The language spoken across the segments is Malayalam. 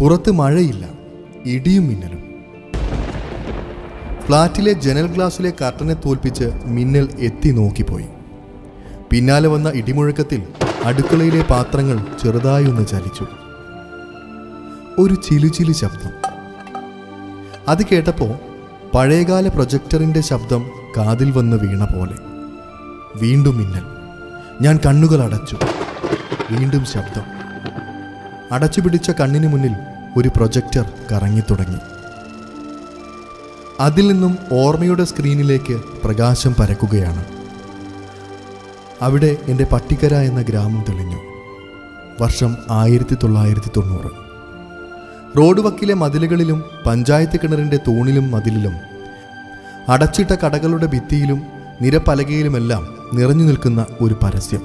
പുറത്ത് മഴയില്ല ഇടിയും മിന്നലും. ഫ്ലാറ്റിലെ ജനൽ ഗ്ലാസ്സിലെ കർട്ടനെ തോൽപ്പിച്ച് മിന്നൽ എത്തി നോക്കിപ്പോയി. പിന്നാലെ വന്ന ഇടിമുഴക്കത്തിൽ അടുക്കളയിലെ പാത്രങ്ങൾ ചെറുതായി ഒന്ന് ചലിച്ചു. ഒരു ചിലുചിലു ശബ്ദം. അത് കേട്ടപ്പോൾ പഴയകാല പ്രൊജക്ടറിന്റെ ശബ്ദം കാതിൽ വന്ന് വീണ പോലെ. വീണ്ടും മിന്നൽ. ഞാൻ കണ്ണുകൾ അടച്ചു. വീണ്ടും ശബ്ദം. അടച്ചു പിടിച്ച കണ്ണിന് മുന്നിൽ ഒരു പ്രൊജക്ടർ കറങ്ങി തുടങ്ങി. അതിൽ നിന്നും ഓർമ്മയുടെ സ്ക്രീനിലേക്ക് പ്രകാശം പരക്കുകയാണ്. അവിടെ എന്റെ പട്ടിക്കര എന്ന ഗ്രാമം തെളിഞ്ഞു. വർഷം ആയിരത്തി തൊള്ളായിരത്തി തൊണ്ണൂറ് റോഡ് വക്കിലെ മതിലുകളിലും പഞ്ചായത്ത് കിണറിന്റെ തൂണിലും മതിലിലും അടച്ചിട്ട കടകളുടെ ഭിത്തിയിലും നിരപ്പലകയിലുമെല്ലാം നിറഞ്ഞു നിൽക്കുന്ന ഒരു പരസ്യം.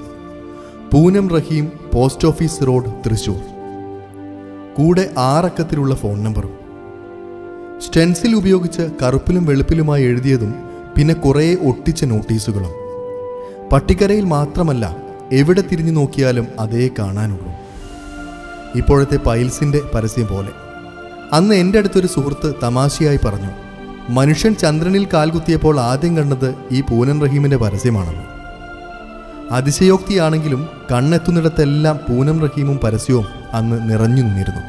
Poonam Raheem post office road Thrissur. കൂടെ ആറക്കത്തിലുള്ള ഫോൺ നമ്പറും. സ്റ്റെൻസിൽ ഉപയോഗിച്ച് കറുപ്പിലും വെളുപ്പിലുമായി എഴുതിയതും പിന്നെ കുറേ ഒട്ടിച്ച നോട്ടീസുകളും. പട്ടിക്കരയിൽ മാത്രമല്ല എവിടെ തിരിഞ്ഞു നോക്കിയാലും അതേ കാണാനുള്ളൂ. ഇപ്പോഴത്തെ പൈൽസിന്റെ പരസ്യം പോലെ. അന്ന് എന്റെ അടുത്തൊരു സുഹൃത്ത് തമാശയായി പറഞ്ഞു മനുഷ്യൻ ചന്ദ്രനിൽ കാൽകുത്തിയപ്പോൾ ആദ്യം കണ്ടത് ഈ പൂനൻ റഹീമിന്റെ പരസ്യമാണെന്ന്. അതിശയോക്തിയാണെങ്കിലും കണ്ണെത്തുന്നിടത്തെല്ലാം പൂനം റഹീമും പരസ്യവും അന്ന് നിറഞ്ഞു നിന്നിരുന്നു.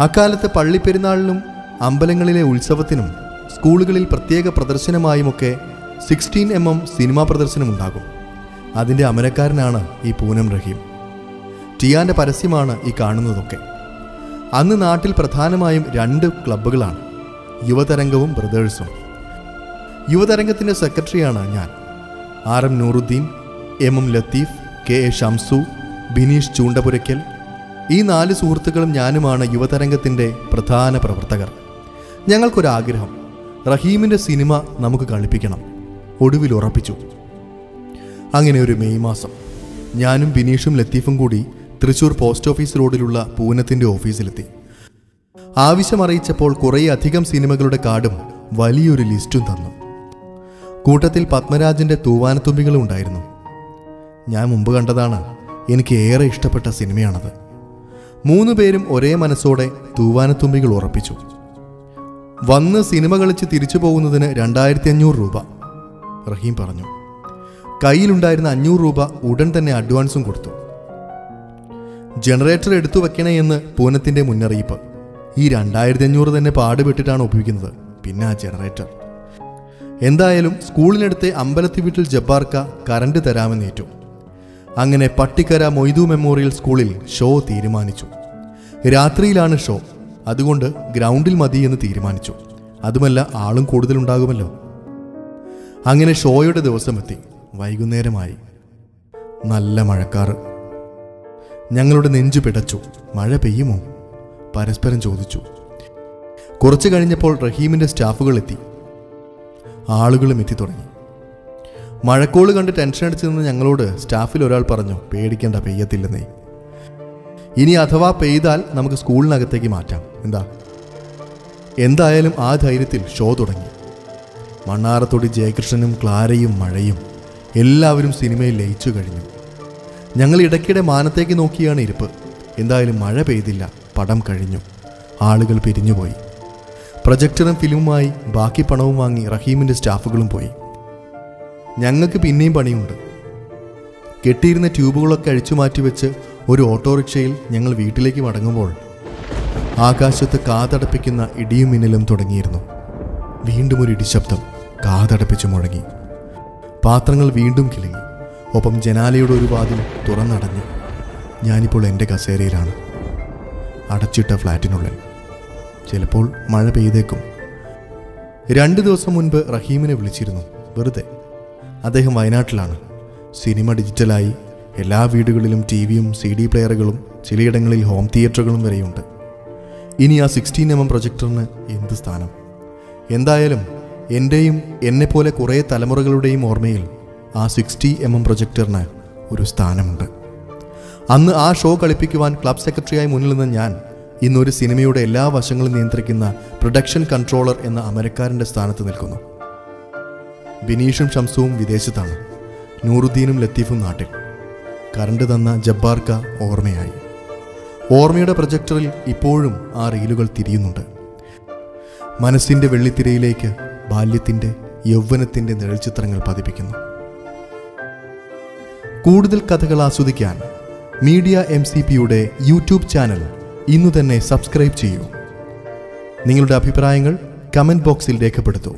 അക്കാലത്ത് പള്ളിപ്പെരുന്നാളിനും അമ്പലങ്ങളിലെ ഉത്സവത്തിനും സ്കൂളുകളിൽ പ്രത്യേക പ്രദർശനമായുമൊക്കെ സിക്സ്റ്റീൻ എം എം സിനിമാ പ്രദർശനമുണ്ടാകും. അതിന്റെ അമരക്കാരനാണ് ഈ പൂനം റഹീം. ടിയാന്റെ പരസ്യമാണ് ഈ കാണുന്നതൊക്കെ. അന്ന് നാട്ടിൽ പ്രധാനമായും രണ്ട് ക്ലബ്ബുകളാണ് യുവതരംഗവും ബ്രദേഴ്സും. യുവതരംഗത്തിന്റെ സെക്രട്ടറിയാണ് ഞാൻ. R M Nooruddeen M M Latheef K A Shamsu Bineesh Choondapurakkal ഈ നാല് സുഹൃത്തുക്കളും ഞാനുമാണ് യുവതരംഗത്തിന്റെ പ്രധാന പ്രവർത്തകർ. ഞങ്ങൾക്കൊരാഗ്രഹം റഹീമിന്റെ സിനിമ നമുക്ക് കളിപ്പിക്കണം ഒടുവിൽ ഉറപ്പിച്ചു. അങ്ങനെ ഒരു മെയ് മാസം ഞാനും ബിനീഷും ലത്തീഫും കൂടി തൃശൂർ പോസ്റ്റ് ഓഫീസ് റോഡിലുള്ള പൂനത്തിന്റെ ഓഫീസിലെത്തി. ആവശ്യമറിയിച്ചപ്പോൾ കുറേയധികം സിനിമകളുടെ കാർഡും വലിയൊരു ലിസ്റ്റും തന്നു. കൂട്ടത്തിൽ പത്മരാജന്റെ തൂവാനത്തുമ്പികളും ഉണ്ടായിരുന്നു. ഞാൻ മുമ്പ് കണ്ടതാണ് എനിക്ക് ഏറെ ഇഷ്ടപ്പെട്ട സിനിമയാണത്. മൂന്ന് പേരും ഒരേ മനസ്സോടെ തൂവാനത്തുമ്പികൾ ഉറപ്പിച്ചു. വന്ന് സിനിമ കളിച്ച് തിരിച്ചു പോകുന്നതിന് രണ്ടായിരത്തി അഞ്ഞൂറ് രൂപ. റഹീം പറഞ്ഞു. കയ്യിലുണ്ടായിരുന്ന അഞ്ഞൂറ് രൂപ ഉടൻ തന്നെ അഡ്വാൻസും കൊടുത്തു. ജനറേറ്റർ എടുത്തു വെക്കണേ എന്ന് പൂനത്തിന്റെ മുന്നറിയിപ്പ്. ഈ രണ്ടായിരത്തി അഞ്ഞൂറ് തന്നെ പാടുപെട്ടിട്ടാണ് ഒപ്പിക്കുന്നത് പിന്നെ ആ ജനറേറ്റർ. എന്തായാലും സ്കൂളിനടുത്തെ അമ്പലത്തി വീട്ടിൽ ജബ്ബാർക്ക കറണ്ട് തരാമെന്നേറ്റു. അങ്ങനെ പട്ടിക്കര മൊയ്തു മെമ്മോറിയൽ സ്കൂളിൽ ഷോ തീരുമാനിച്ചു. രാത്രിയിലാണ് ഷോ. അതുകൊണ്ട് ഗ്രൗണ്ടിൽ മതി എന്ന് തീരുമാനിച്ചു. അതുമല്ല ആളും കൂടുതലുണ്ടാകുമല്ലോ. അങ്ങനെ ഷോയുടെ ദിവസമെത്തി. വൈകുന്നേരമായി. നല്ല മഴക്കാറ്. ഞങ്ങളുടെ നെഞ്ചു പിടച്ചു. മഴ പെയ്യുമോ? പരസ്പരം ചോദിച്ചു. കുറച്ചു കഴിഞ്ഞപ്പോൾ റഹീമിന്റെ സ്റ്റാഫുകൾ എത്തി. ആളുകളും എത്തി തുടങ്ങി. മഴക്കോൾ കണ്ട് ടെൻഷൻ അടിച്ചു നിന്ന് ഞങ്ങളോട് സ്റ്റാഫിൽ ഒരാൾ പറഞ്ഞു പേടിക്കേണ്ട പെയ്യത്തില്ലെന്നേ. ഇനി അഥവാ പെയ്താൽ നമുക്ക് സ്കൂളിനകത്തേക്ക് മാറ്റാം. എന്താ? എന്തായാലും ആ ധൈര്യത്തിൽ ഷോ തുടങ്ങി. മണ്ണാറത്തൊടി ജയകൃഷ്ണനും ക്ലാരയും മഴയും എല്ലാവരും സിനിമയിൽ ലയിച്ചു കഴിഞ്ഞു. ഞങ്ങൾ ഇടയ്ക്കിടെ മാനത്തേക്ക് നോക്കിയാണ് ഇരിപ്പ്. എന്തായാലും മഴ പെയ്തില്ല പടം കഴിഞ്ഞു. ആളുകൾ പിരിഞ്ഞുപോയി. പ്രൊജക്ടറും ഫിലിമുമായി ബാക്കി പണവും വാങ്ങി റഹീമിന്റെ സ്റ്റാഫുകളും പോയി. ഞങ്ങൾക്ക് പിന്നെയും പണിയുണ്ട്. കെട്ടിയിരുന്ന ട്യൂബുകളൊക്കെ അഴിച്ചു മാറ്റി വെച്ച് ഒരു ഓട്ടോറിക്ഷയിൽ ഞങ്ങൾ വീട്ടിലേക്ക് മടങ്ങുമ്പോൾ ആകാശത്ത് കാതടപ്പിക്കുന്ന ഇടിയും മിന്നലും തുടങ്ങിയിരുന്നു. വീണ്ടും ഒരു ഇടിശബ്ദം കാതടപ്പിച്ച് മുഴങ്ങി. പാത്രങ്ങൾ വീണ്ടും കിളങ്ങി. ഒപ്പം ജനാലയുടെ ഒരു വാതിൽ തുറന്നടഞ്ഞു. ഞാനിപ്പോൾ എന്റെ കസേരയിലാണ്. അടച്ചിട്ട ഫ്ലാറ്റിനുള്ളിൽ. ചിലപ്പോൾ മഴ പെയ്തേക്കും. രണ്ട് ദിവസം മുൻപ് റഹീമിനെ വിളിച്ചിരുന്നു. വെറുതെ. അദ്ദേഹം വയനാട്ടിലാണ്. സിനിമ ഡിജിറ്റലായി എല്ലാ വീടുകളിലും ടി വിയും സി ഡി പ്ലെയറുകളും ചിലയിടങ്ങളിൽ ഹോം തിയേറ്ററുകളും വരെയുണ്ട്. ഇനി ആ സിക്സ്റ്റീൻ എം എം പ്രൊജക്ടറിന് എന്ത് സ്ഥാനം? എന്തായാലും എന്റെയും എന്നെപ്പോലെ കുറേ തലമുറകളുടെയും ഓർമ്മയിൽ ആ സിക്സ്റ്റി എം എം പ്രൊജക്ടറിന് ഒരു സ്ഥാനമുണ്ട്. അന്ന് ആ ഷോ കളിപ്പിക്കുവാൻ ക്ലബ് സെക്രട്ടറിയായി മുന്നിൽ നിന്ന് ഞാൻ ഇന്നൊരു സിനിമയുടെ എല്ലാ വശങ്ങളും നിയന്ത്രിക്കുന്ന പ്രൊഡക്ഷൻ കൺട്രോളർ എന്ന അമരക്കാരന്റെ സ്ഥാനത്ത് നിൽക്കുന്നു. ബിനീഷും ഷംസുവും വിദേശത്താണ്. നൂറുദ്ദീനും ലത്തീഫും നാട്ടിൽ. കറണ്ട് തന്ന ജബ്ബാർക്ക ഓർമ്മയായി. ഓർമ്മയുടെ പ്രൊജക്ടറിൽ ഇപ്പോഴും ആ റീലുകൾ തിരിയുന്നുണ്ട്. മനസ്സിന്റെ വെള്ളിത്തിരയിലേക്ക് ബാല്യത്തിന്റെ യൗവനത്തിന്റെ നിഴൽചിത്രങ്ങൾ പതിപ്പിക്കുന്നു. കൂടുതൽ കഥകൾ ആസ്വദിക്കാൻ മീഡിയ എം സി പിയുടെ യൂട്യൂബ് ചാനൽ ഇന്നു തന്നെ സബ്സ്ക്രൈബ് ചെയ്യൂ. നിങ്ങളുടെ അഭിപ്രായങ്ങൾ കമന്റ് ബോക്സിൽ രേഖപ്പെടുത്തൂ.